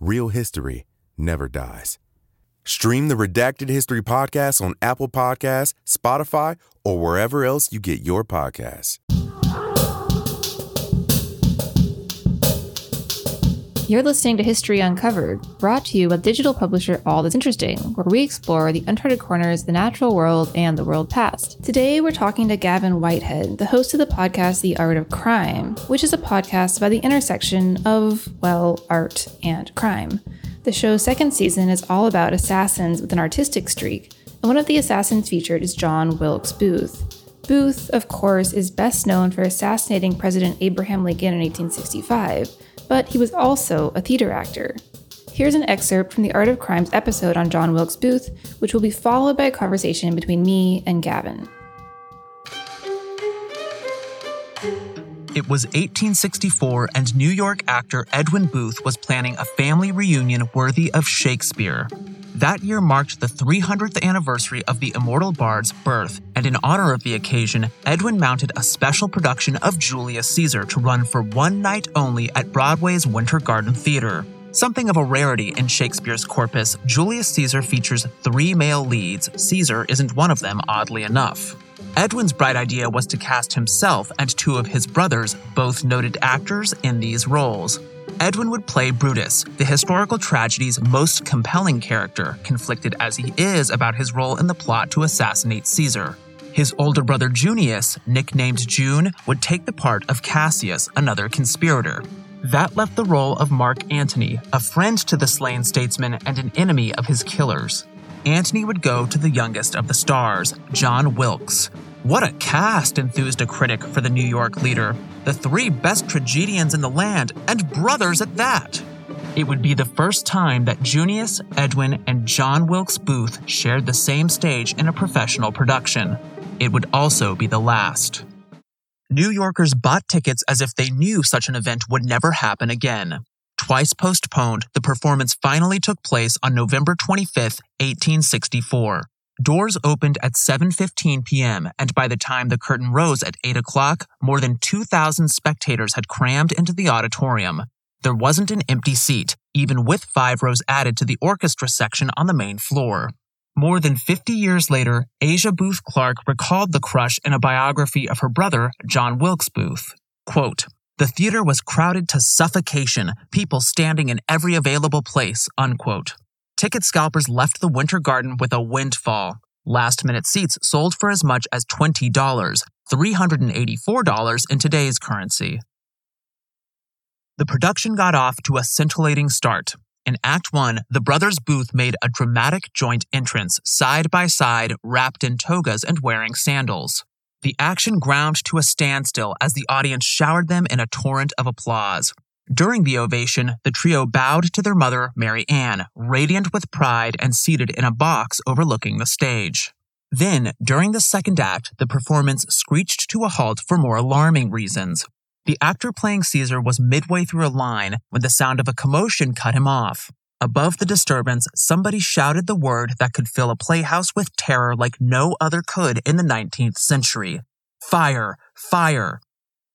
Real history never dies. Stream the Redacted History podcast on Apple Podcasts, Spotify, or wherever else you get your podcasts. You're listening to History Uncovered, brought to you by digital publisher All That's Interesting, where we explore the uncharted corners, the natural world, and the world past. Today, we're talking to Gavin Whitehead, the host of the podcast The Art of Crime, which is a podcast about the intersection of, well, art and crime. The show's second season is all about assassins with an artistic streak, and one of the assassins featured is John Wilkes Booth. Booth, of course, is best known for assassinating President Abraham Lincoln in 1865 but he was also a theater actor. Here's an excerpt from the Art of Crimes episode on John Wilkes Booth, which will be followed by a conversation between me and Gavin. It was 1864, and New York actor Edwin Booth was planning a family reunion worthy of Shakespeare. That year marked the 300th anniversary of the immortal bard's birth, and in honor of the occasion, Edwin mounted a special production of Julius Caesar to run for one night only at Broadway's Winter Garden Theater. Something of a rarity in Shakespeare's corpus, Julius Caesar features three male leads. Caesar isn't one of them, oddly enough. Edwin's bright idea was to cast himself and two of his brothers, both noted actors, in these roles. Edwin would play Brutus, the historical tragedy's most compelling character, conflicted as he is about his role in the plot to assassinate Caesar. His older brother Junius, nicknamed June, would take the part of Cassius, another conspirator. That left the role of Mark Antony, a friend to the slain statesman and an enemy of his killers. Antony would go to the youngest of the stars, John Wilkes, what a cast, enthused a critic for the New York leader. The three best tragedians in the land, and brothers at that. It would be the first time that Junius, Edwin, and John Wilkes Booth shared the same stage in a professional production. It would also be the last. New Yorkers bought tickets as if they knew such an event would never happen again. Twice postponed, the performance finally took place on November 25, 1864. Doors opened at 7:15 p.m., and by the time the curtain rose at 8 o'clock, more than 2,000 spectators had crammed into the auditorium. There wasn't an empty seat, even with five rows added to the orchestra section on the main floor. More than 50 years later, Asia Booth Clark recalled the crush in a biography of her brother, John Wilkes Booth. Quote, the theater was crowded to suffocation, people standing in every available place, unquote ticket scalpers left the Winter Garden with a windfall. Last minute seats sold for as much as $20, $384 in today's currency. The production got off to a scintillating start. In Act 1, the brothers Booth made a dramatic joint entrance, side by side, wrapped in togas and wearing sandals. The action ground to a standstill as the audience showered them in a torrent of applause. During the ovation, the trio bowed to their mother, Mary Ann, radiant with pride and seated in a box overlooking the stage. Then, during the second act, the performance screeched to a halt for more alarming reasons. The actor playing Caesar was midway through a line when the sound of a commotion cut him off. Above the disturbance, somebody shouted the word that could fill a playhouse with terror like no other could in the 19th century. Fire! Fire!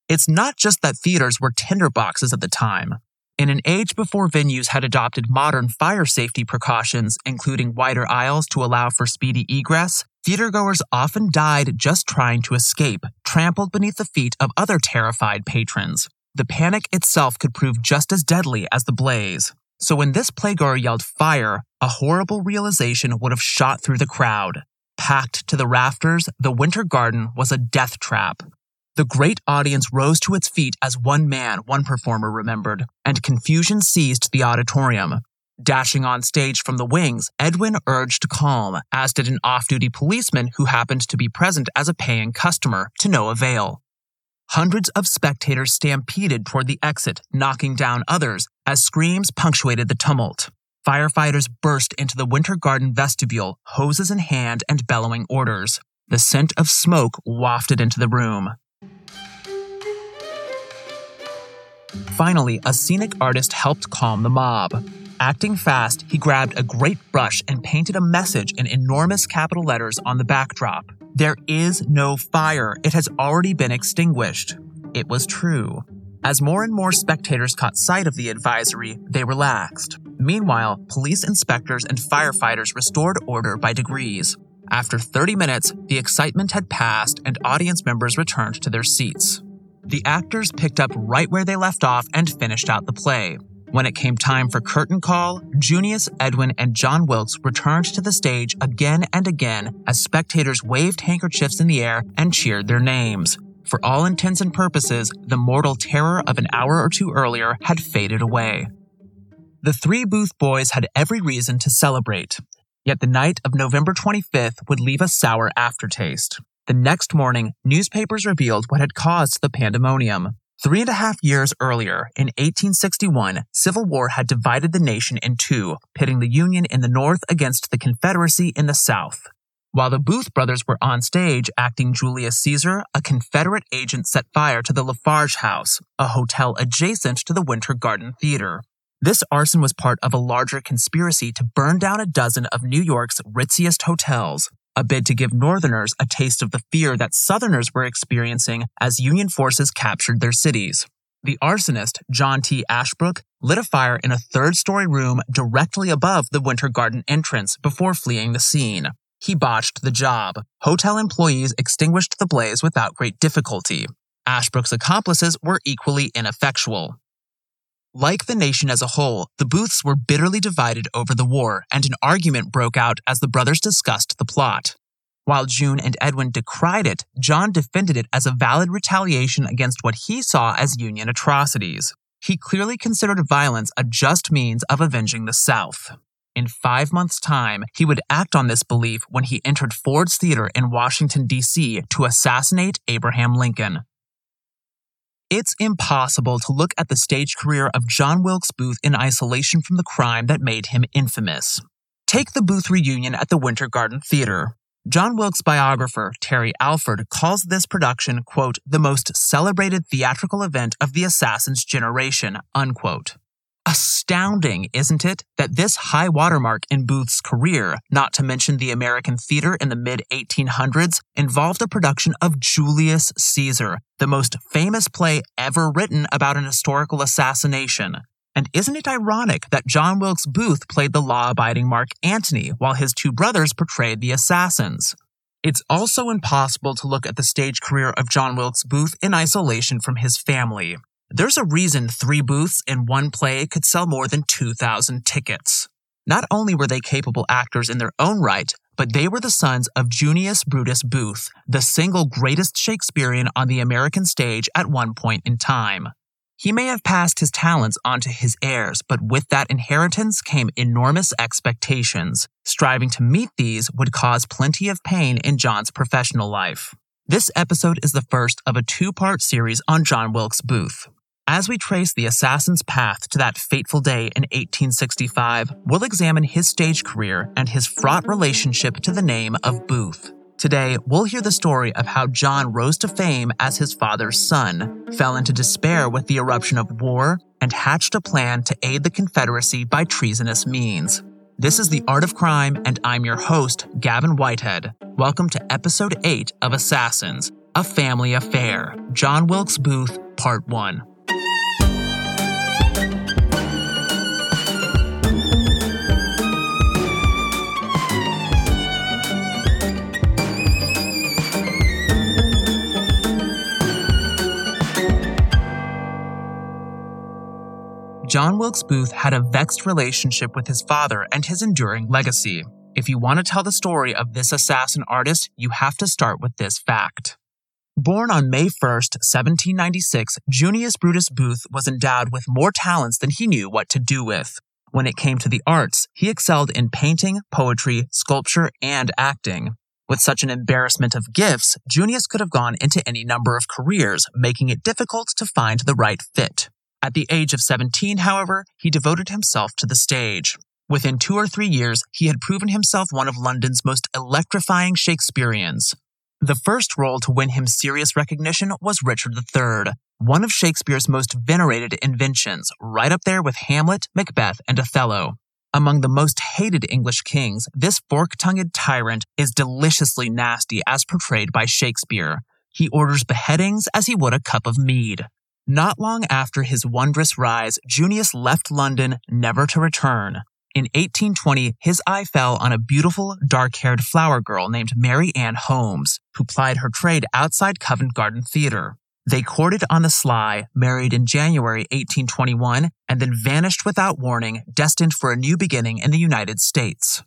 It's not just that theaters were tinderboxes at the time. In an age before venues had adopted modern fire safety precautions, including wider aisles to allow for speedy egress, theatergoers often died just trying to escape, trampled beneath the feet of other terrified patrons. The panic itself could prove just as deadly as the blaze. So when this playgoer yelled fire, a horrible realization would have shot through the crowd. Packed to the rafters, the Winter Garden was a death trap, the great audience rose to its feet as one man, one performer remembered, and confusion seized the auditorium. Dashing on stage from the wings, Edwin urged calm, as did an off duty policeman who happened to be present as a paying customer, to no avail. hundreds of spectators stampeded toward the exit, knocking down others as screams punctuated the tumult. Firefighters burst into the Winter Garden vestibule, hoses in hand and bellowing orders. The scent of smoke wafted into the room. Finally, a scenic artist helped calm the mob. Acting fast, he grabbed a great brush and painted a message in enormous capital letters on the backdrop. There is no fire. It has already been extinguished. It was true. As more and more spectators caught sight of the advisory, they relaxed. Meanwhile, police inspectors and firefighters restored order by degrees. After 30 minutes, the excitement had passed and audience members returned to their seats. The actors picked up right where they left off and finished out the play. When it came time for curtain call, Junius, Edwin, and John Wilkes returned to the stage again and again as spectators waved handkerchiefs in the air and cheered their names. For all intents and purposes, the mortal terror of an hour or two earlier had faded away. The three Booth boys had every reason to celebrate. Yet the night of November 25th would leave a sour aftertaste. The next morning, newspapers revealed what had caused the pandemonium. Three and a half years earlier, in 1861, civil war had divided the nation in two, pitting the Union in the North against the Confederacy in the South. While the Booth brothers were on stage acting Julius Caesar, a Confederate agent set fire to the Lafarge House, a hotel adjacent to the Winter Garden Theater. This arson was part of a larger conspiracy to burn down a dozen of New York's ritziest hotels, a bid to give Northerners a taste of the fear that Southerners were experiencing as Union forces captured their cities. The arsonist, John T. Ashbrook, lit a fire in a third story room directly above the Winter Garden entrance before fleeing the scene. He botched the job. Hotel employees extinguished the blaze without great difficulty. Ashbrook's accomplices were equally ineffectual. Like the nation as a whole, the Booths were bitterly divided over the war, and an argument broke out as the brothers discussed the plot. While June and Edwin decried it, John defended it as a valid retaliation against what he saw as Union atrocities. He clearly considered violence a just means of avenging the South. In five months' time, he would act on this belief when he entered Ford's Theater in Washington, D.C. to assassinate Abraham Lincoln. It's impossible to look at the stage career of John Wilkes Booth in isolation from the crime that made him infamous. Take the Booth reunion at the Winter Garden Theater. John Wilkes' biographer, Terry Alford, calls this production, quote, the most celebrated theatrical event of the assassin's generation, unquote. Astounding, isn't it, that this high watermark in Booth's career, not to mention the American theater in the mid 1800s, involved a production of Julius Caesar, the most famous play ever written about an historical assassination. And isn't it ironic that John Wilkes Booth played the law abiding Mark Antony while his two brothers portrayed the assassins? It's also impossible to look at the stage career of John Wilkes Booth in isolation from his family. There's a reason three booths in one play could sell more than 2,000 tickets. Not only were they capable actors in their own right, but they were the sons of Junius Brutus Booth, the single greatest Shakespearean on the American stage at one point in time. He may have passed his talents on to his heirs, but with that inheritance came enormous expectations. Striving to meet these would cause plenty of pain in John's professional life. This episode is the first of a two part series on John Wilkes Booth. As we trace the assassin's path to that fateful day in 1865, we'll examine his stage career and his fraught relationship to the name of Booth. Today, we'll hear the story of how John rose to fame as his father's son, fell into despair with the eruption of war, and hatched a plan to aid the Confederacy by treasonous means. This is The Art of Crime, and I'm your host, Gavin Whitehead. Welcome to Episode 8 of Assassins, A Family Affair John Wilkes Booth, Part 1. John Wilkes Booth had a vexed relationship with his father and his enduring legacy. If you want to tell the story of this assassin artist, you have to start with this fact. Born on May 1st, 1796, Junius Brutus Booth was endowed with more talents than he knew what to do with. When it came to the arts, he excelled in painting, poetry, sculpture, and acting. With such an embarrassment of gifts, Junius could have gone into any number of careers, making it difficult to find the right fit. At the age of 17, however, he devoted himself to the stage. Within two or three years, he had proven himself one of London's most electrifying Shakespeareans. The first role to win him serious recognition was Richard III, one of Shakespeare's most venerated inventions, right up there with Hamlet, Macbeth, and Othello. Among the most hated English kings, this fork tongued tyrant is deliciously nasty as portrayed by Shakespeare. He orders beheadings as he would a cup of mead. Not long after his wondrous rise, Junius left London, never to return. In 1820, his eye fell on a beautiful, dark haired flower girl named Mary Ann Holmes, who plied her trade outside Covent Garden Theatre. They courted on the sly, married in January 1821, and then vanished without warning, destined for a new beginning in the United States.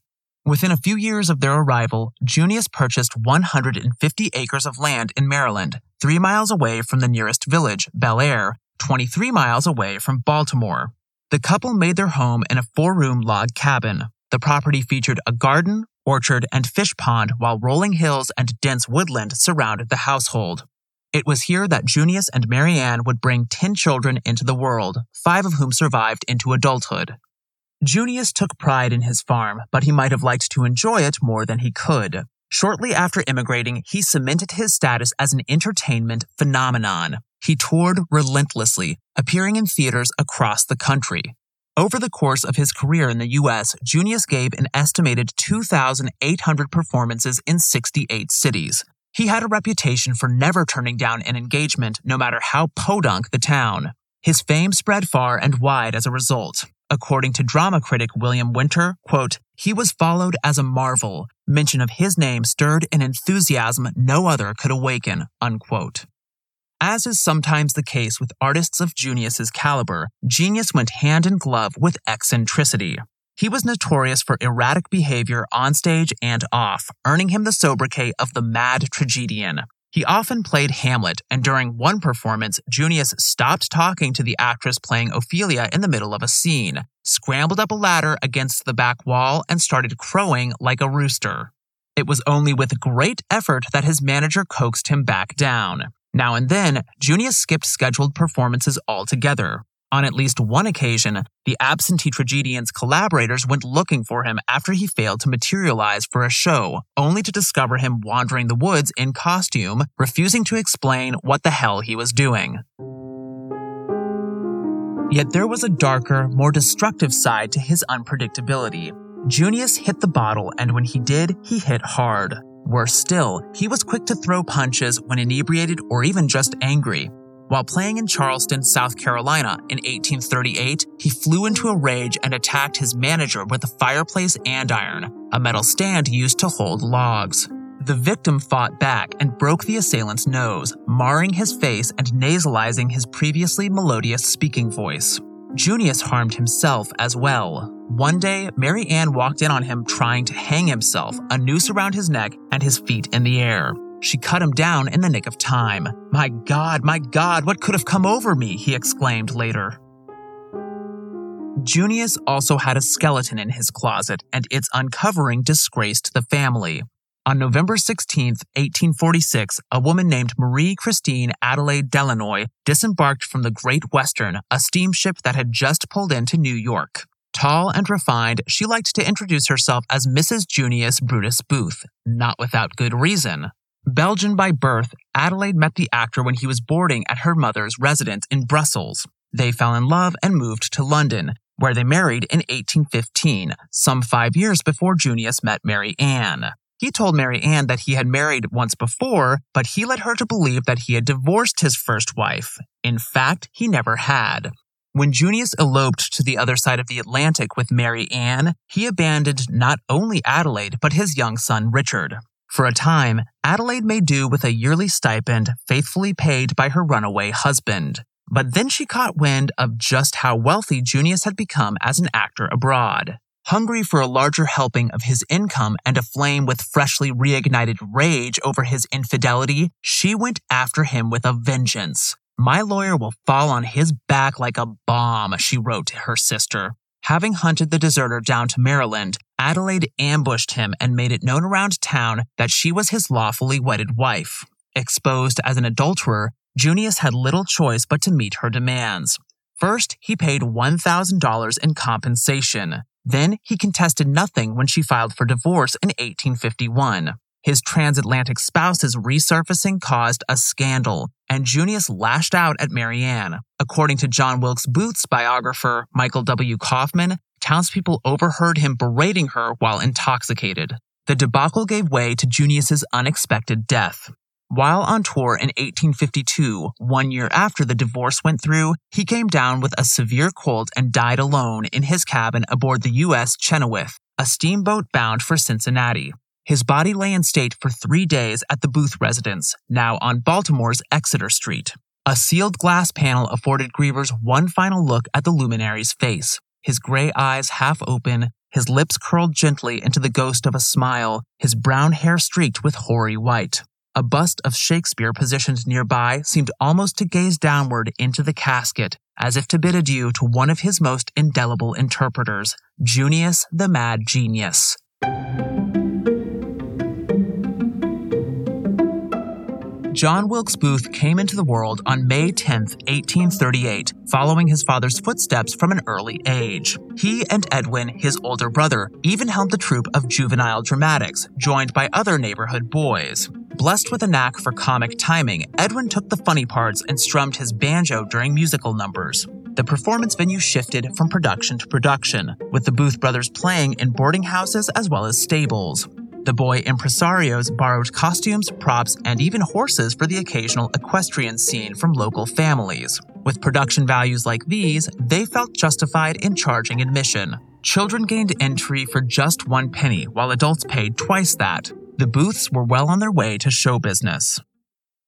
Within a few years of their arrival, Junius purchased 150 acres of land in Maryland, three miles away from the nearest village, Bel Air, 23 miles away from Baltimore. The couple made their home in a four room log cabin. The property featured a garden, orchard, and fish pond, while rolling hills and dense woodland surrounded the household. It was here that Junius and Mary Ann would bring 10 children into the world, five of whom survived into adulthood. Junius took pride in his farm, but he might have liked to enjoy it more than he could. Shortly after immigrating, he cemented his status as an entertainment phenomenon. He toured relentlessly, appearing in theaters across the country. Over the course of his career in the U.S., Junius gave an estimated 2,800 performances in 68 cities. He had a reputation for never turning down an engagement, no matter how podunk the town. His fame spread far and wide as a result. According to drama critic William Winter, quote, he was followed as a marvel. Mention of his name stirred an enthusiasm no other could awaken, unquote. As is sometimes the case with artists of Junius's caliber, genius went hand in glove with eccentricity. He was notorious for erratic behavior on stage and off, earning him the sobriquet of the Mad Tragedian. He often played Hamlet, and during one performance, Junius stopped talking to the actress playing Ophelia in the middle of a scene, scrambled up a ladder against the back wall, and started crowing like a rooster. It was only with great effort that his manager coaxed him back down. Now and then, Junius skipped scheduled performances altogether. On at least one occasion, the absentee tragedian's collaborators went looking for him after he failed to materialize for a show, only to discover him wandering the woods in costume, refusing to explain what the hell he was doing. Yet there was a darker, more destructive side to his unpredictability. Junius hit the bottle, and when he did, he hit hard. Worse still, he was quick to throw punches when inebriated or even just angry. While playing in Charleston, South Carolina in 1838, he flew into a rage and attacked his manager with a fireplace andiron, a metal stand used to hold logs. The victim fought back and broke the assailant's nose, marring his face and nasalizing his previously melodious speaking voice. Junius harmed himself as well. One day, Mary Ann walked in on him trying to hang himself, a noose around his neck and his feet in the air. She cut him down in the nick of time. My God, my God, what could have come over me? he exclaimed later. Junius also had a skeleton in his closet, and its uncovering disgraced the family. On November 16, 1846, a woman named Marie Christine Adelaide Delanoy disembarked from the Great Western, a steamship that had just pulled into New York. Tall and refined, she liked to introduce herself as Mrs. Junius Brutus Booth, not without good reason. Belgian by birth, Adelaide met the actor when he was boarding at her mother's residence in Brussels. They fell in love and moved to London, where they married in 1815, some five years before Junius met Mary Ann. He told Mary Ann that he had married once before, but he led her to believe that he had divorced his first wife. In fact, he never had. When Junius eloped to the other side of the Atlantic with Mary Ann, he abandoned not only Adelaide, but his young son Richard. For a time, Adelaide made do with a yearly stipend faithfully paid by her runaway husband. But then she caught wind of just how wealthy Junius had become as an actor abroad. Hungry for a larger helping of his income and aflame with freshly reignited rage over his infidelity, she went after him with a vengeance. My lawyer will fall on his back like a bomb, she wrote to her sister. Having hunted the deserter down to Maryland, Adelaide ambushed him and made it known around town that she was his lawfully wedded wife. Exposed as an adulterer, Junius had little choice but to meet her demands. First, he paid $1,000 in compensation. Then, he contested nothing when she filed for divorce in 1851. His transatlantic spouse's resurfacing caused a scandal, and Junius lashed out at Mary Ann. According to John Wilkes Booth's biographer, Michael W. Kaufman, townspeople overheard him berating her while intoxicated. The debacle gave way to Junius's unexpected death. While on tour in 1852, one year after the divorce went through, he came down with a severe cold and died alone in his cabin aboard the U.S. Chenoweth, a steamboat bound for Cincinnati. His body lay in state for three days at the Booth residence, now on Baltimore's Exeter Street. A sealed glass panel afforded grievers one final look at the luminary's face, his gray eyes half open, his lips curled gently into the ghost of a smile, his brown hair streaked with hoary white. A bust of Shakespeare positioned nearby seemed almost to gaze downward into the casket, as if to bid adieu to one of his most indelible interpreters, Junius the Mad Genius. John Wilkes Booth came into the world on May 10, 1838, following his father's footsteps from an early age. He and Edwin, his older brother, even helmed the troupe of juvenile dramatics, joined by other neighborhood boys. Blessed with a knack for comic timing, Edwin took the funny parts and strummed his banjo during musical numbers. The performance venue shifted from production to production, with the Booth brothers playing in boarding houses as well as stables. The boy impresarios borrowed costumes, props, and even horses for the occasional equestrian scene from local families. With production values like these, they felt justified in charging admission. Children gained entry for just one penny, while adults paid twice that. The Booths were well on their way to show business.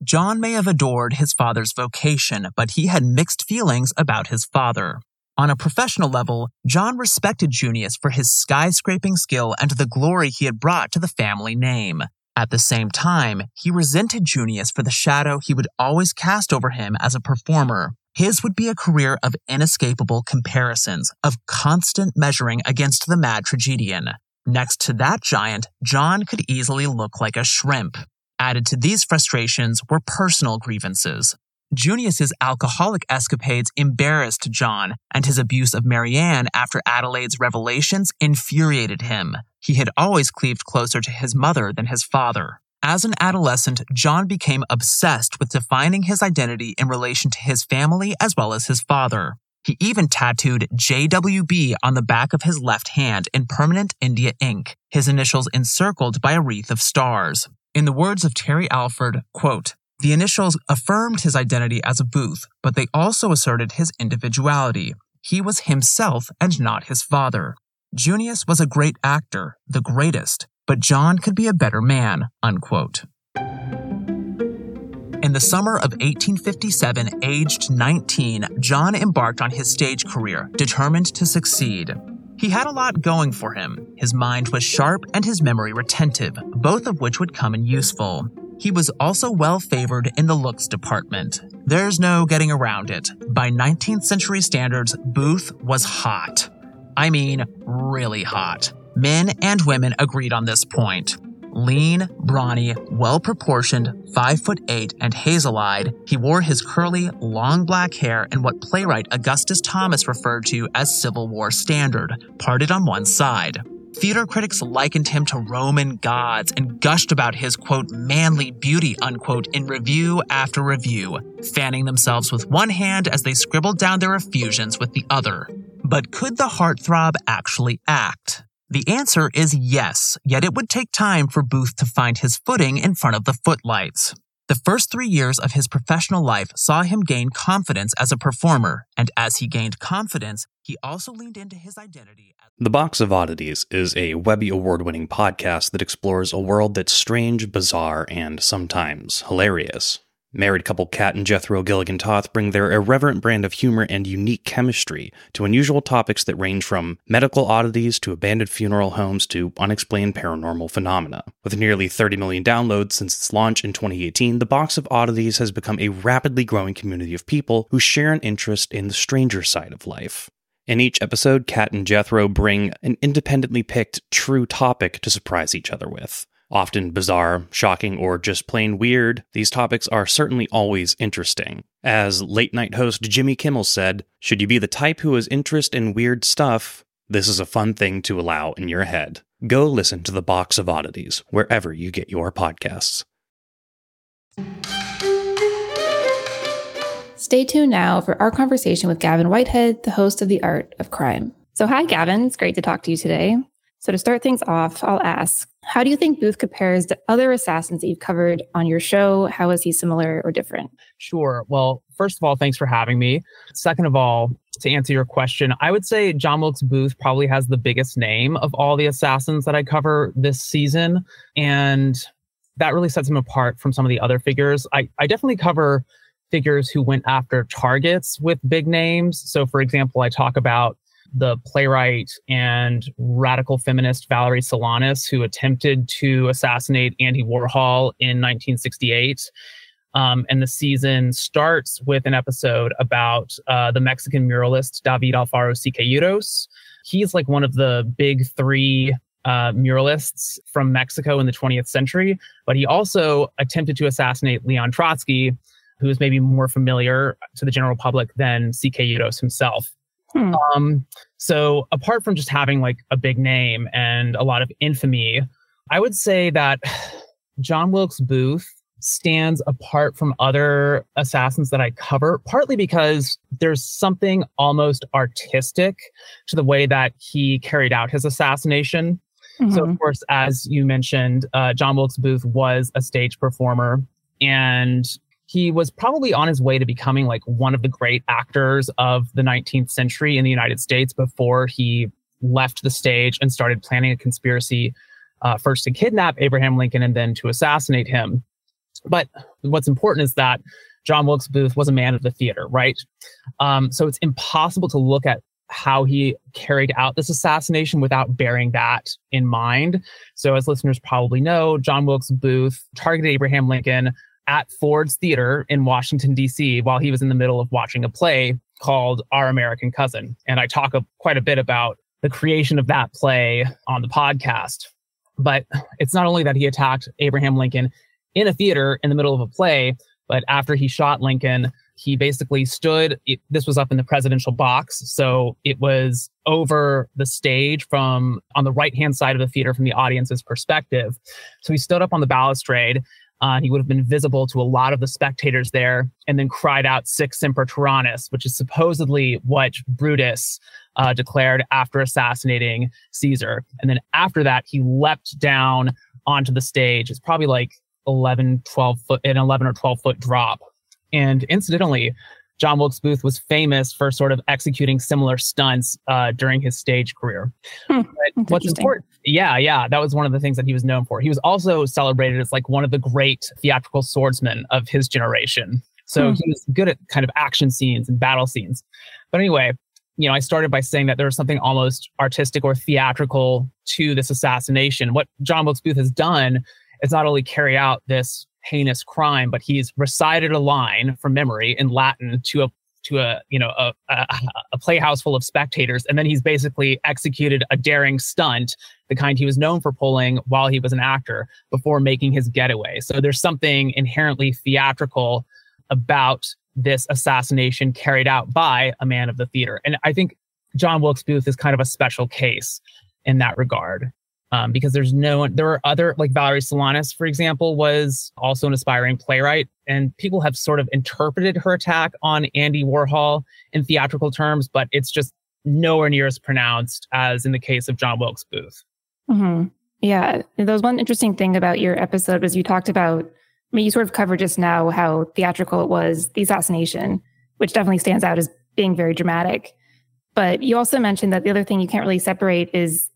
John may have adored his father's vocation, but he had mixed feelings about his father. On a professional level, John respected Junius for his skyscraping skill and the glory he had brought to the family name. At the same time, he resented Junius for the shadow he would always cast over him as a performer. His would be a career of inescapable comparisons, of constant measuring against the mad tragedian. Next to that giant, John could easily look like a shrimp. Added to these frustrations were personal grievances. Junius's alcoholic escapades embarrassed John, and his abuse of Mary Ann after Adelaide's revelations infuriated him. He had always cleaved closer to his mother than his father. As an adolescent, John became obsessed with defining his identity in relation to his family as well as his father. He even tattooed JWB on the back of his left hand in permanent India ink, his initials encircled by a wreath of stars. In the words of Terry Alford, quote, the initials affirmed his identity as a Booth, but they also asserted his individuality. He was himself and not his father. Junius was a great actor, the greatest, but John could be a better man, unquote. In the summer of 1857, aged 19, John embarked on his stage career, determined to succeed. He had a lot going for him. His mind was sharp and his memory retentive, both of which would come in useful. He was also well favored in the looks department. There's no getting around it. By 19th century standards, Booth was hot. I mean, really hot. Men and women agreed on this point. Lean, brawny, well proportioned, 5 foot 8 and hazel eyed, he wore his curly, long black hair in what playwright Augustus Thomas referred to as Civil War standard, parted on one side. Theater critics likened him to Roman gods and gushed about his quote manly beauty unquote in review after review, fanning themselves with one hand as they scribbled down their effusions with the other. But could the heartthrob actually act? The answer is yes, yet it would take time for Booth to find his footing in front of the footlights. The first three years of his professional life saw him gain confidence as a performer, and as he gained confidence, he also leaned into his identity. As- the Box of Oddities is a Webby Award winning podcast that explores a world that's strange, bizarre, and sometimes hilarious. Married couple Kat and Jethro Gilligan Toth bring their irreverent brand of humor and unique chemistry to unusual topics that range from medical oddities to abandoned funeral homes to unexplained paranormal phenomena. With nearly 30 million downloads since its launch in 2018, the Box of Oddities has become a rapidly growing community of people who share an interest in the stranger side of life. In each episode, Kat and Jethro bring an independently picked true topic to surprise each other with. Often bizarre, shocking, or just plain weird, these topics are certainly always interesting. As late night host Jimmy Kimmel said, should you be the type who has interest in weird stuff, this is a fun thing to allow in your head. Go listen to the Box of Oddities wherever you get your podcasts. Stay tuned now for our conversation with Gavin Whitehead, the host of The Art of Crime. So, hi, Gavin. It's great to talk to you today. So, to start things off, I'll ask How do you think Booth compares to other assassins that you've covered on your show? How is he similar or different? Sure. Well, first of all, thanks for having me. Second of all, to answer your question, I would say John Wilkes Booth probably has the biggest name of all the assassins that I cover this season. And that really sets him apart from some of the other figures. I, I definitely cover figures who went after targets with big names. So, for example, I talk about the playwright and radical feminist Valerie Solanas, who attempted to assassinate Andy Warhol in 1968. Um, and the season starts with an episode about uh, the Mexican muralist David Alfaro Siqueiros. He's like one of the big three uh, muralists from Mexico in the 20th century, but he also attempted to assassinate Leon Trotsky, who is maybe more familiar to the general public than Siqueiros himself. Hmm. Um, so apart from just having like a big name and a lot of infamy, I would say that John Wilkes Booth stands apart from other assassins that I cover, partly because there's something almost artistic to the way that he carried out his assassination. Mm-hmm. So, of mm-hmm. course, as you mentioned, uh, John Wilkes Booth was a stage performer and he was probably on his way to becoming like one of the great actors of the 19th century in the United States before he left the stage and started planning a conspiracy uh, first to kidnap Abraham Lincoln and then to assassinate him. But what's important is that John Wilkes Booth was a man of the theater, right? Um, so it's impossible to look at how he carried out this assassination without bearing that in mind. So, as listeners probably know, John Wilkes Booth targeted Abraham Lincoln at Ford's Theater in Washington, D.C., while he was in the middle of watching a play called Our American Cousin. And I talk a, quite a bit about the creation of that play on the podcast. But it's not only that he attacked Abraham Lincoln in a theater in the middle of a play, but after he shot Lincoln, he basically stood. It, this was up in the presidential box. So it was over the stage from on the right hand side of the theater from the audience's perspective. So he stood up on the balustrade uh, he would have been visible to a lot of the spectators there and then cried out Sic Semper Tyrannis, which is supposedly what Brutus uh, declared after assassinating Caesar. And then after that, he leapt down onto the stage. It's probably like 11, 12 foot, an 11 or 12 foot drop. And incidentally, John Wilkes Booth was famous for sort of executing similar stunts uh, during his stage career. Hmm, what's important? Yeah, yeah, that was one of the things that he was known for. He was also celebrated as like one of the great theatrical swordsmen of his generation. So hmm. he was good at kind of action scenes and battle scenes. But anyway, you know, I started by saying that there was something almost artistic or theatrical to this assassination. What John Wilkes Booth has done is not only carry out this heinous crime, but he's recited a line from memory in Latin to a to a you know a, a, a, playhouse full of spectators. And then he's basically executed a daring stunt the kind he was known for pulling while he was an actor before making his getaway. So there's something inherently theatrical about this assassination carried out by a man of the theater. And i think john wilkes booth is kind of a special case in that regard um, because there's no one. There are other like Valerie Solanas, for example, was also an aspiring playwright, and people have sort of interpreted her attack on Andy Warhol in theatrical terms, but it's just nowhere near as pronounced as in the case of John Wilkes Booth. Mm-hmm. Yeah, that was one interesting thing about your episode was you talked about. I mean, you sort of covered just now how theatrical it was, the assassination, which definitely stands out as being very dramatic. But you also mentioned that the other thing you can't really separate is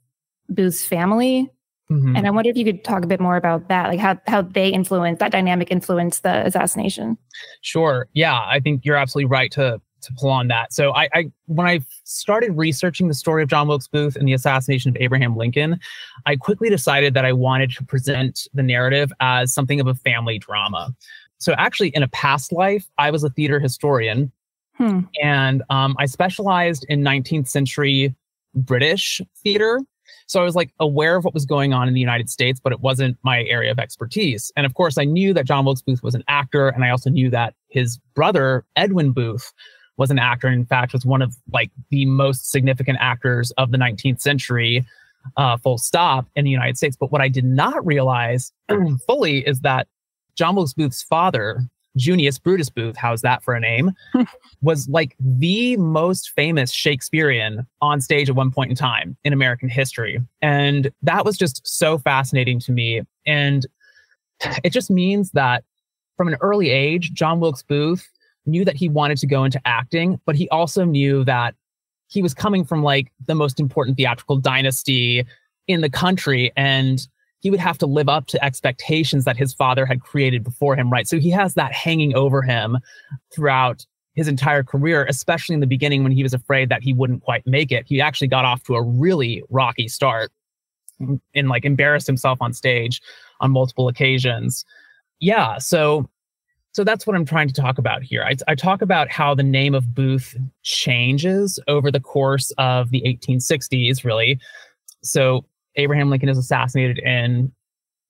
Booth's family. Mm-hmm. And I wonder if you could talk a bit more about that, like how how they influence that dynamic influence the assassination. Sure. Yeah, I think you're absolutely right to to pull on that. So I, I when I started researching the story of John Wilkes Booth and the assassination of Abraham Lincoln, I quickly decided that I wanted to present the narrative as something of a family drama. So actually, in a past life, I was a theater historian Hmm. And um, I specialized in 19th century British theater. So I was like aware of what was going on in the United States, but it wasn't my area of expertise. And of course, I knew that John Wilkes Booth was an actor, and I also knew that his brother Edwin Booth was an actor. And in fact, was one of like the most significant actors of the 19th century, uh, full stop, in the United States. But what I did not realize fully is that John Wilkes Booth's father, Junius Brutus Booth, how's that for a name, was like the most famous Shakespearean on stage at one point in time in American history. And that was just so fascinating to me. And it just means that from an early age, John Wilkes Booth knew that he wanted to go into acting, but he also knew that he was coming from like the most important theatrical dynasty in the country. And he would have to live up to expectations that his father had created before him, right? So he has that hanging over him throughout his entire career, especially in the beginning when he was afraid that he wouldn't quite make it. He actually got off to a really rocky start and like embarrassed himself on stage on multiple occasions. Yeah, so so that's what I'm trying to talk about here. I, I talk about how the name of Booth changes over the course of the 1860s, really. So Abraham Lincoln is assassinated in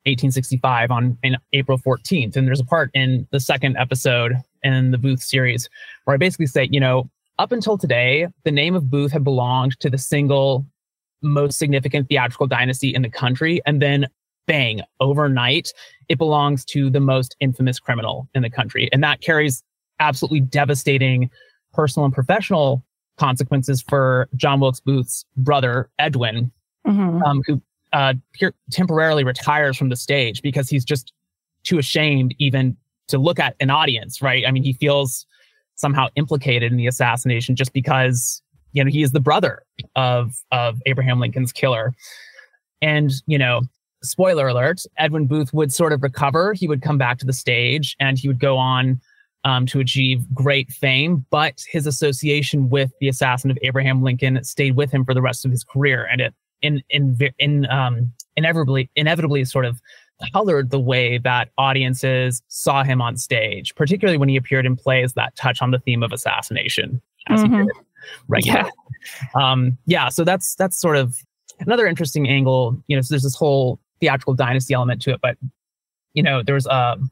1865 on in April 14th. And there's a part in the second episode in the Booth series where I basically say, you know, up until today, the name of Booth had belonged to the single most significant theatrical dynasty in the country. And then bang, overnight, it belongs to the most infamous criminal in the country. And that carries absolutely devastating personal and professional consequences for John Wilkes Booth's brother, Edwin, Mhm. um, who uh, temporarily retires from the stage because he's just too ashamed even to look at an audience, right? I mean, he feels somehow implicated in the assassination just because you know he is the brother of of Abraham Lincoln's killer, and you know. Spoiler alert, Edwin Booth would sort of recover. He would come back to the stage and he would go on um, to achieve great fame, but his association with the assassin of Abraham Lincoln stayed with him for the rest of his career. And it in in in um inevitably inevitably sort of colored the way that audiences saw him on stage, particularly when he appeared in plays that touch on the theme of assassination, as Mhm. did regularly. Um, yeah, so that's that's sort of another interesting angle. You know, so there's this whole theatrical dynasty element to it, but you know, there's um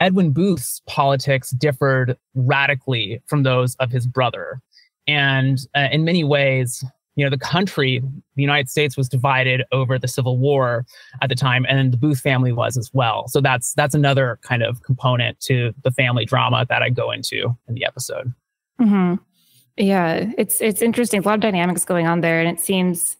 Edwin Booth's politics differed radically from those of his brother, and uh, in many ways, you know, the country, the United States, was divided over the Civil War at the time, and the Booth family was as well. So that's that's another kind of component to the family drama that I go into in the episode. hmm Yeah, it's it's interesting. A lot of dynamics going on there, and it seems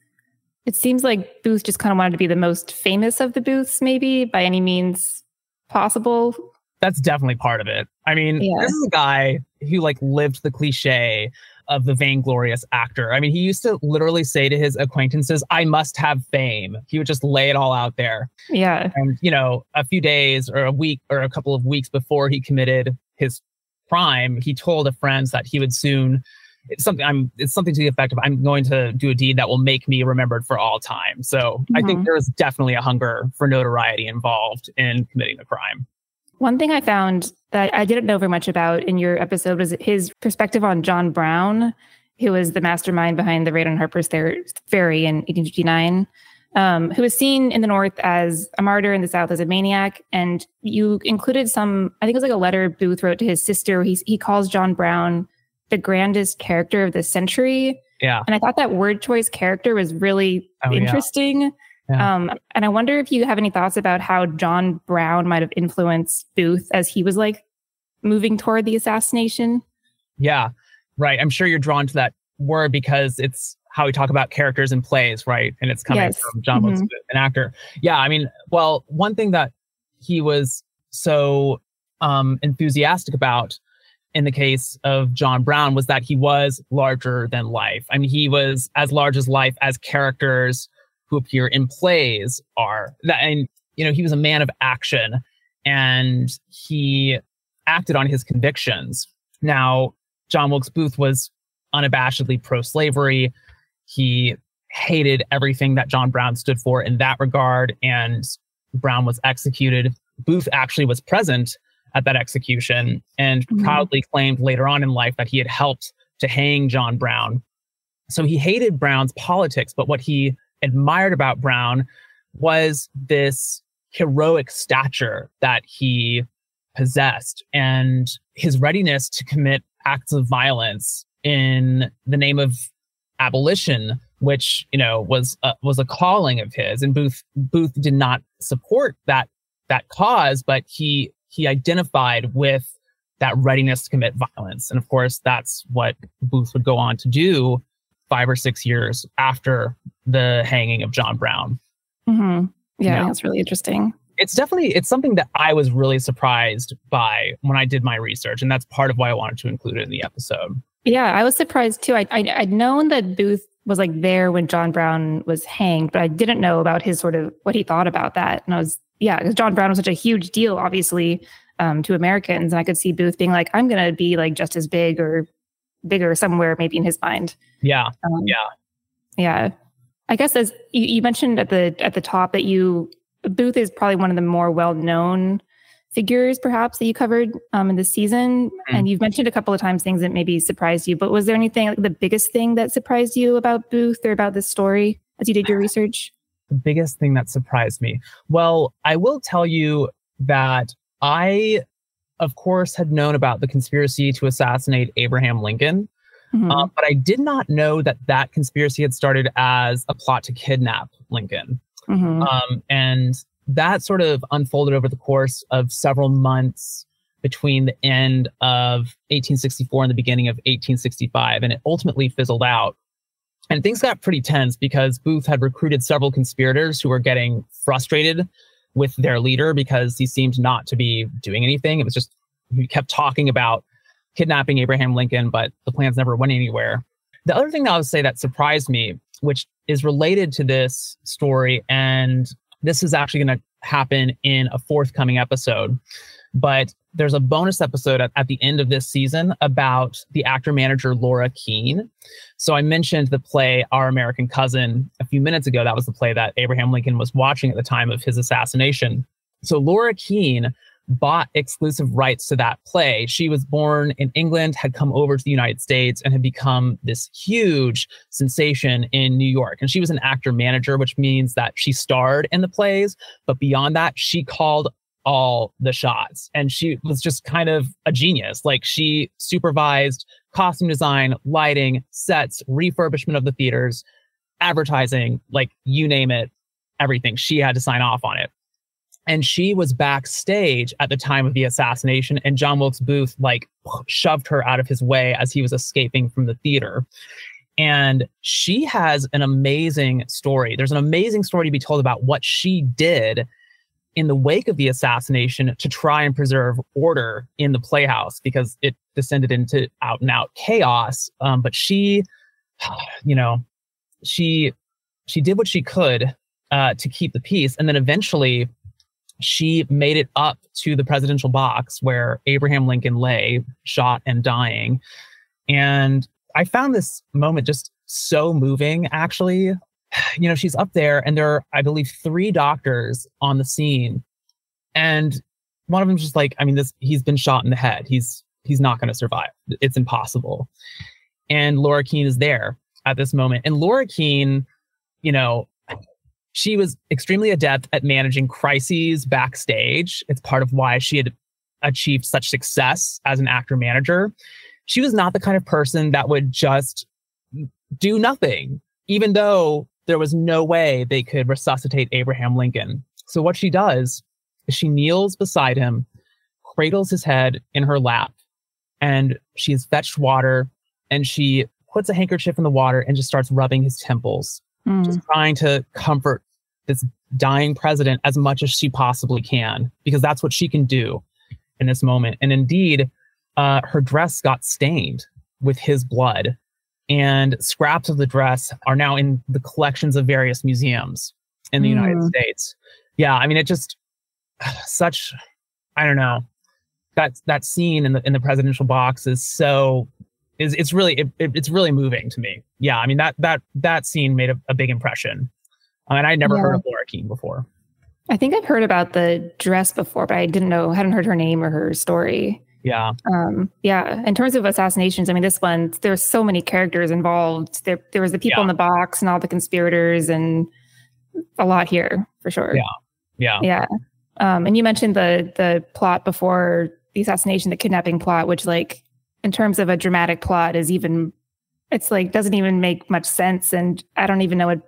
it seems like Booth just kind of wanted to be the most famous of the Booths, maybe by any means possible. That's definitely part of it. I mean, Yeah. this is a guy who like lived the cliche of the vainglorious actor. I mean, he used to literally say to his acquaintances, "I must have fame." He would just lay it all out there. Yeah, and you know a few days or a week or a couple of weeks before he committed his crime he told a friend that he would soon it's something i'm it's something to the effect of i'm going to do a deed that will make me remembered for all time so i think Mhm. there is definitely a hunger for notoriety involved in committing the crime One thing I found that I didn't know very much about in your episode was his perspective on John Brown, who was the mastermind behind the raid on Harper's Ferry in 1859, um, who was seen in the North as a martyr, in the South as a maniac. And you included some, I think it was like a letter Booth wrote to his sister. He, he calls John Brown the grandest character of the century. yeah And I thought that word choice character was really Oh, interesting. Yeah. Um, and I wonder if you have any thoughts about how John Brown might have influenced Booth as he was like moving toward the assassination. yeah right i'm sure you're drawn to that word because it's how we talk about characters in plays right and it's coming Yes. from john Mhm. Booth, an actor yeah i mean well one thing that he was so um, enthusiastic about in the case of John Brown was that he was larger than life. I mean, he was as large as life as characters who appear in plays are. That, and you know, he was a man of action, and he acted on his convictions. Now, John Wilkes Booth was unabashedly pro-slavery. He hated everything that John Brown stood for in that regard, and Brown was executed. Booth actually was present at that execution and mm-hmm. proudly claimed later on in life that he had helped to hang John Brown. So he hated Brown's politics, but what he admired about Brown was this heroic stature that he possessed and his readiness to commit acts of violence in the name of abolition which you know was a, was a calling of his. And booth booth did not support that that cause but he he identified with that readiness to commit violence. And of course that's what booth would go on to do five or six years after the hanging of john brown mm-hmm. yeah that's really interesting it's definitely it's something that I was really surprised by when I did my research, and that's part of why I wanted to include it in the episode. Yeah, I was surprised too. I, I I'd known that Booth was like there when John Brown was hanged, but I didn't know about his sort of what he thought about that. And I was yeah, because John Brown was such a huge deal, obviously, um, to Americans, and I could see Booth being like, I'm gonna be like just as big or bigger somewhere, maybe in his mind. Yeah, um, yeah, yeah. I guess as you, you mentioned at the at the top that you Booth is probably one of the more well known figures, perhaps, that you covered um, in the season. Mm-hmm. And you've mentioned a couple of times things that maybe surprised you. But was there anything, like the biggest thing that surprised you about Booth or about this story as you did your research? The biggest thing that surprised me. Well, I will tell you that I, of course, had known about the conspiracy to assassinate Abraham Lincoln. Mm-hmm. Uh, but I did not know that that conspiracy had started as a plot to kidnap Lincoln. Mm-hmm. Um, and that sort of unfolded over the course of several months between the end of 1864 and the beginning of 1865. And it ultimately fizzled out. And things got pretty tense because Booth had recruited several conspirators who were getting frustrated with their leader because he seemed not to be doing anything. It was just, he kept talking about kidnapping Abraham Lincoln, but the plans never went anywhere. The other thing that I would say that surprised me, which is related to this story, and this is actually going to happen in a forthcoming episode. But there's a bonus episode at, at, the end of this season about the actor manager Laura Keene. So I mentioned the play Our American Cousin a few minutes ago. That was the play that Abraham Lincoln was watching at the time of his assassination. So Laura Keene bought exclusive rights to that play. She was born in England, had come over to the United States, and had become this huge sensation in New York. And she was an actor manager, which means that she starred in the plays. But beyond that, she called all the shots. And she was just kind of a genius. Like she supervised costume design, lighting, sets, refurbishment of the theaters, advertising, like you name it, everything. She had to sign off on it and she was backstage at the time of the assassination and john wilkes booth like shoved her out of his way as he was escaping from the theater. And she has an amazing story. There's an amazing story to be told about what she did in the wake of the assassination to try and preserve order in the playhouse because it descended into out and out chaos. Um, but she you know she she did what she could uh, to keep the peace. And then eventually she made it up to the presidential box where Abraham Lincoln lay, shot and dying. And I found this moment just so moving, actually. You know, she's up there, and there are, I believe, three doctors on the scene. And one of them's just like, I mean, this he's been shot in the head. He's he's not going to survive. It's impossible. And Laura Keene is there at this moment. And Laura Keene, you know, she was extremely adept at managing crises backstage. It's part of why she had achieved such success as an actor manager. She was not the kind of person that would just do nothing, even though there was no way they could resuscitate Abraham Lincoln. So, what she does is she kneels beside him, cradles his head in her lap, and she has fetched water and she puts a handkerchief in the water and just starts rubbing his temples mm. just trying to comfort this dying president as much as she possibly can, because that's what she can do in this moment. And indeed, uh, her dress got stained with his blood, and scraps of the dress are now in the collections of various museums in the mm. United States. Yeah, I mean, it just such, I don't know, that that scene in the in the presidential box is so is it's really it, it, it's really moving to me. Yeah, I mean that that that scene made a, a big impression, uh, and I'd never yeah. heard of Laura Keene before. I think I've heard about the dress before, but I didn't know, hadn't heard her name or her story. Yeah. Um, yeah. In terms of assassinations, I mean, this one, there's so many characters involved. There, there was the people Yeah. in the box and all the conspirators and a lot here for sure. Yeah. Yeah. Yeah. Um, and you mentioned the the plot before the assassination, the kidnapping plot, which like in terms of a dramatic plot is even it's like doesn't even make much sense. And I don't even know what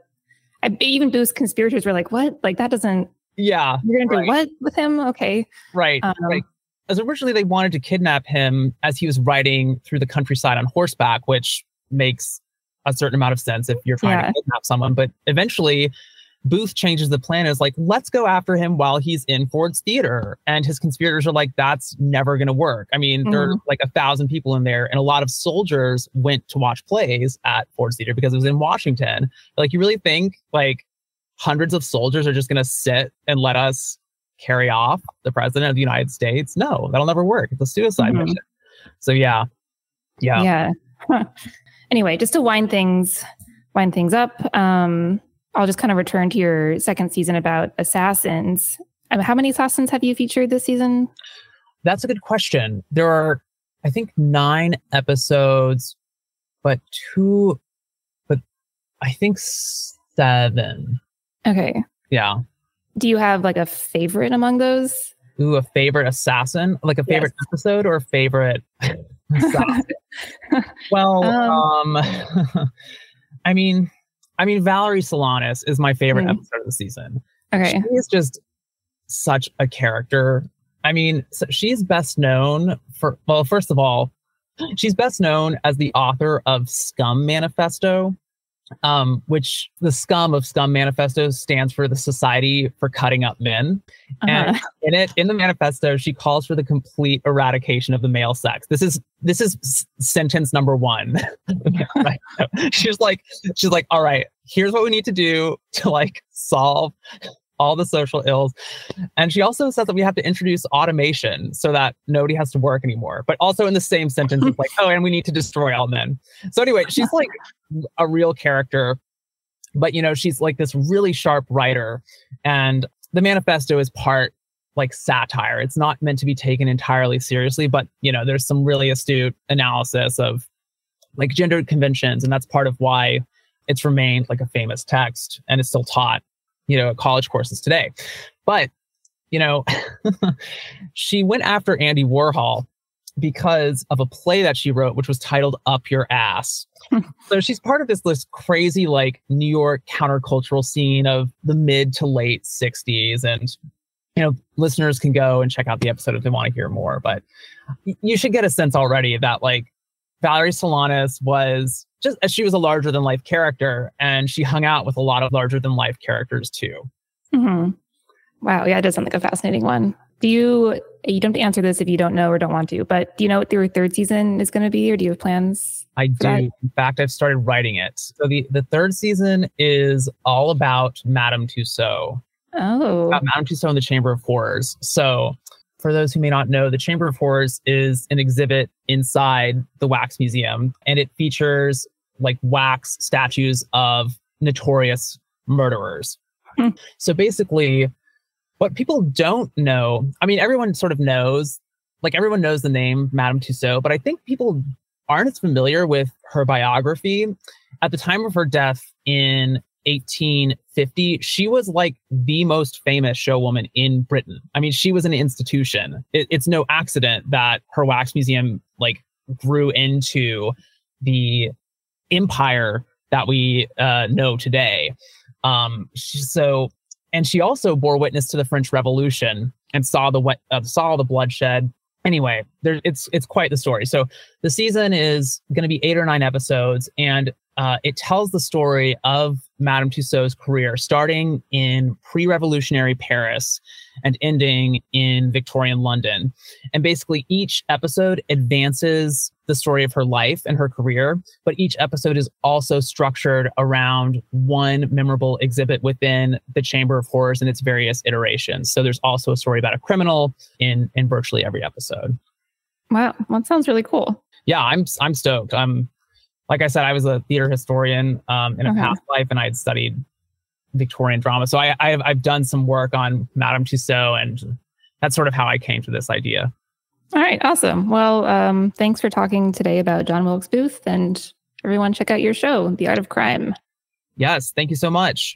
I, even Booth's conspirators were like, what? Like that doesn't Yeah. you're gonna Right. do what with him? Okay. Right. Um, right. As originally they wanted to kidnap him as he was riding through the countryside on horseback, which makes a certain amount of sense if you're trying Yeah. to kidnap someone. But eventually, Booth changes the plan. Is like, let's go after him while he's in Ford's Theater, and his conspirators are like, that's never going to work. I mean, there are like a thousand people in there, and a lot of soldiers went to watch plays at Ford's Theater because it was in Washington. Like, you really think like hundreds of soldiers are just going to sit and let us carry off the president of the United States. No, that'll never work. It's a suicide Mhm. mission. So yeah. Yeah. Yeah. Huh. Anyway, just to wind things wind things up, um, I'll just kind of return to your second season about assassins. Um, how many assassins have you featured this season? That's a good question. There are I think 9 episodes but two but I think 7. Okay. Yeah. Do you have like a favorite among those? Ooh, a favorite assassin? Like a favorite episode or a favorite assassin? well, um, I mean, I mean, Valerie Solanas is my favorite Mm. episode of the season. Okay. She is just such a character. I mean, so she's best known for, well, first of all, she's best known as the author of Scum Manifesto, um, which the scum of Scum Manifesto stands for the Society for Cutting Up Men. And Uh-huh. in it, in the manifesto, she calls for the complete eradication of the male sex. This is this is s- sentence number one. Right. She's like, she's like, all right, here's what we need to do to like solve all the social ills. And she also says that we have to introduce automation so that nobody has to work anymore. But also in the same sentence, it's like, oh, and we need to destroy all men. So anyway, she's like a real character. But you know, she's like this really sharp writer. And the manifesto is part like satire. It's not meant to be taken entirely seriously, but you know, there's some really astute analysis of like gendered conventions, and that's part of why it's remained like a famous text and is still taught, you know, college courses today. But you know, she went after Andy Warhol because of a play that she wrote, which was titled Up Your Ass. so she's part of this this crazy like New York countercultural scene of the mid to late 60s. And you know, listeners can go and check out the episode if they want to hear more. But you should get a sense already that like Valerie Solanas was just as she was a larger than life character and she hung out with a lot of larger than life characters too. hmm Wow. Yeah, it does sound like a fascinating one. Do you, you don't have to answer this if you don't know or don't want to, but do you know what your third season is going to be or do you have plans? I do. that- In fact, I've started writing it. So the, the third season is all about Madame Tussaud. Oh, About Madame Tussaud in the Chamber of Horrors. So for those who may not know, the Chamber of Horrors is an exhibit inside the Wax Museum, and it features like wax statues of notorious murderers. Hmm. So basically, what people don't know, I mean, everyone sort of knows, like everyone knows the name Madame Tussaud, but I think people aren't as familiar with her biography. At the time of her death in 1850, she was like the most famous showwoman in Britain. I mean, she was an institution. It, it's no accident that her wax museum like grew into the empire that we uh, know today. Um, so, and she also bore witness to the French Revolution and saw the wet, uh, saw the bloodshed. Anyway, there, it's it's quite the story. So the season is going to be eight or nine episodes, and uh, it tells the story of Madame Tussaud's career, starting in pre-revolutionary Paris and ending in Victorian London. And basically, each episode advances the story of her life and her career, but each episode is also structured around one memorable exhibit within the Chamber of Horrors and its various iterations. So there's also a story about a criminal in in virtually every episode. wow. That sounds really cool. Yeah, I'm I'm stoked. I'm like I said, I was a theater historian um, in a Okay. past life, and I had studied Victorian drama. So I, I've I've done some work on Madame Tussaud, and that's sort of how I came to this idea. All right, awesome. Well, um, thanks for talking today about John Wilkes Booth, and everyone check out your show, The Art of Crime. Yes, thank you so much.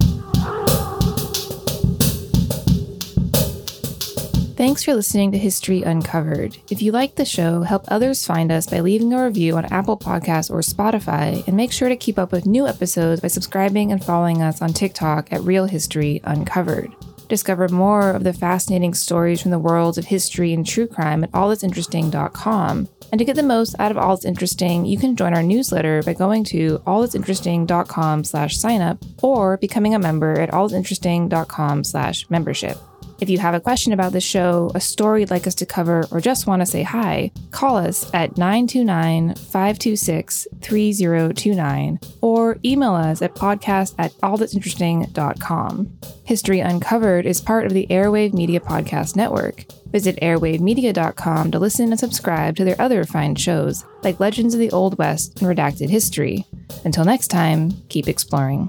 Thanks for listening to History Uncovered. If you like the show, help others find us by leaving a review on Apple Podcasts or Spotify, and make sure to keep up with new episodes by subscribing and following us on TikTok at Real History Uncovered. Discover more of the fascinating stories from the worlds of history and true crime at allthat'sinteresting.com. And to get the most out of All That's Interesting, you can join our newsletter by going to allthat'sinteresting.com slash sign up or becoming a member at allthat'sinteresting.com slash membership. If you have a question about the show, a story you'd like us to cover, or just want to say hi, call us at 929 526 3029 or email us at podcast at allthat'sinteresting.com. History Uncovered is part of the Airwave Media Podcast Network. Visit airwavemedia.com to listen and subscribe to their other fine shows, like Legends of the Old West and Redacted History. Until next time, keep exploring.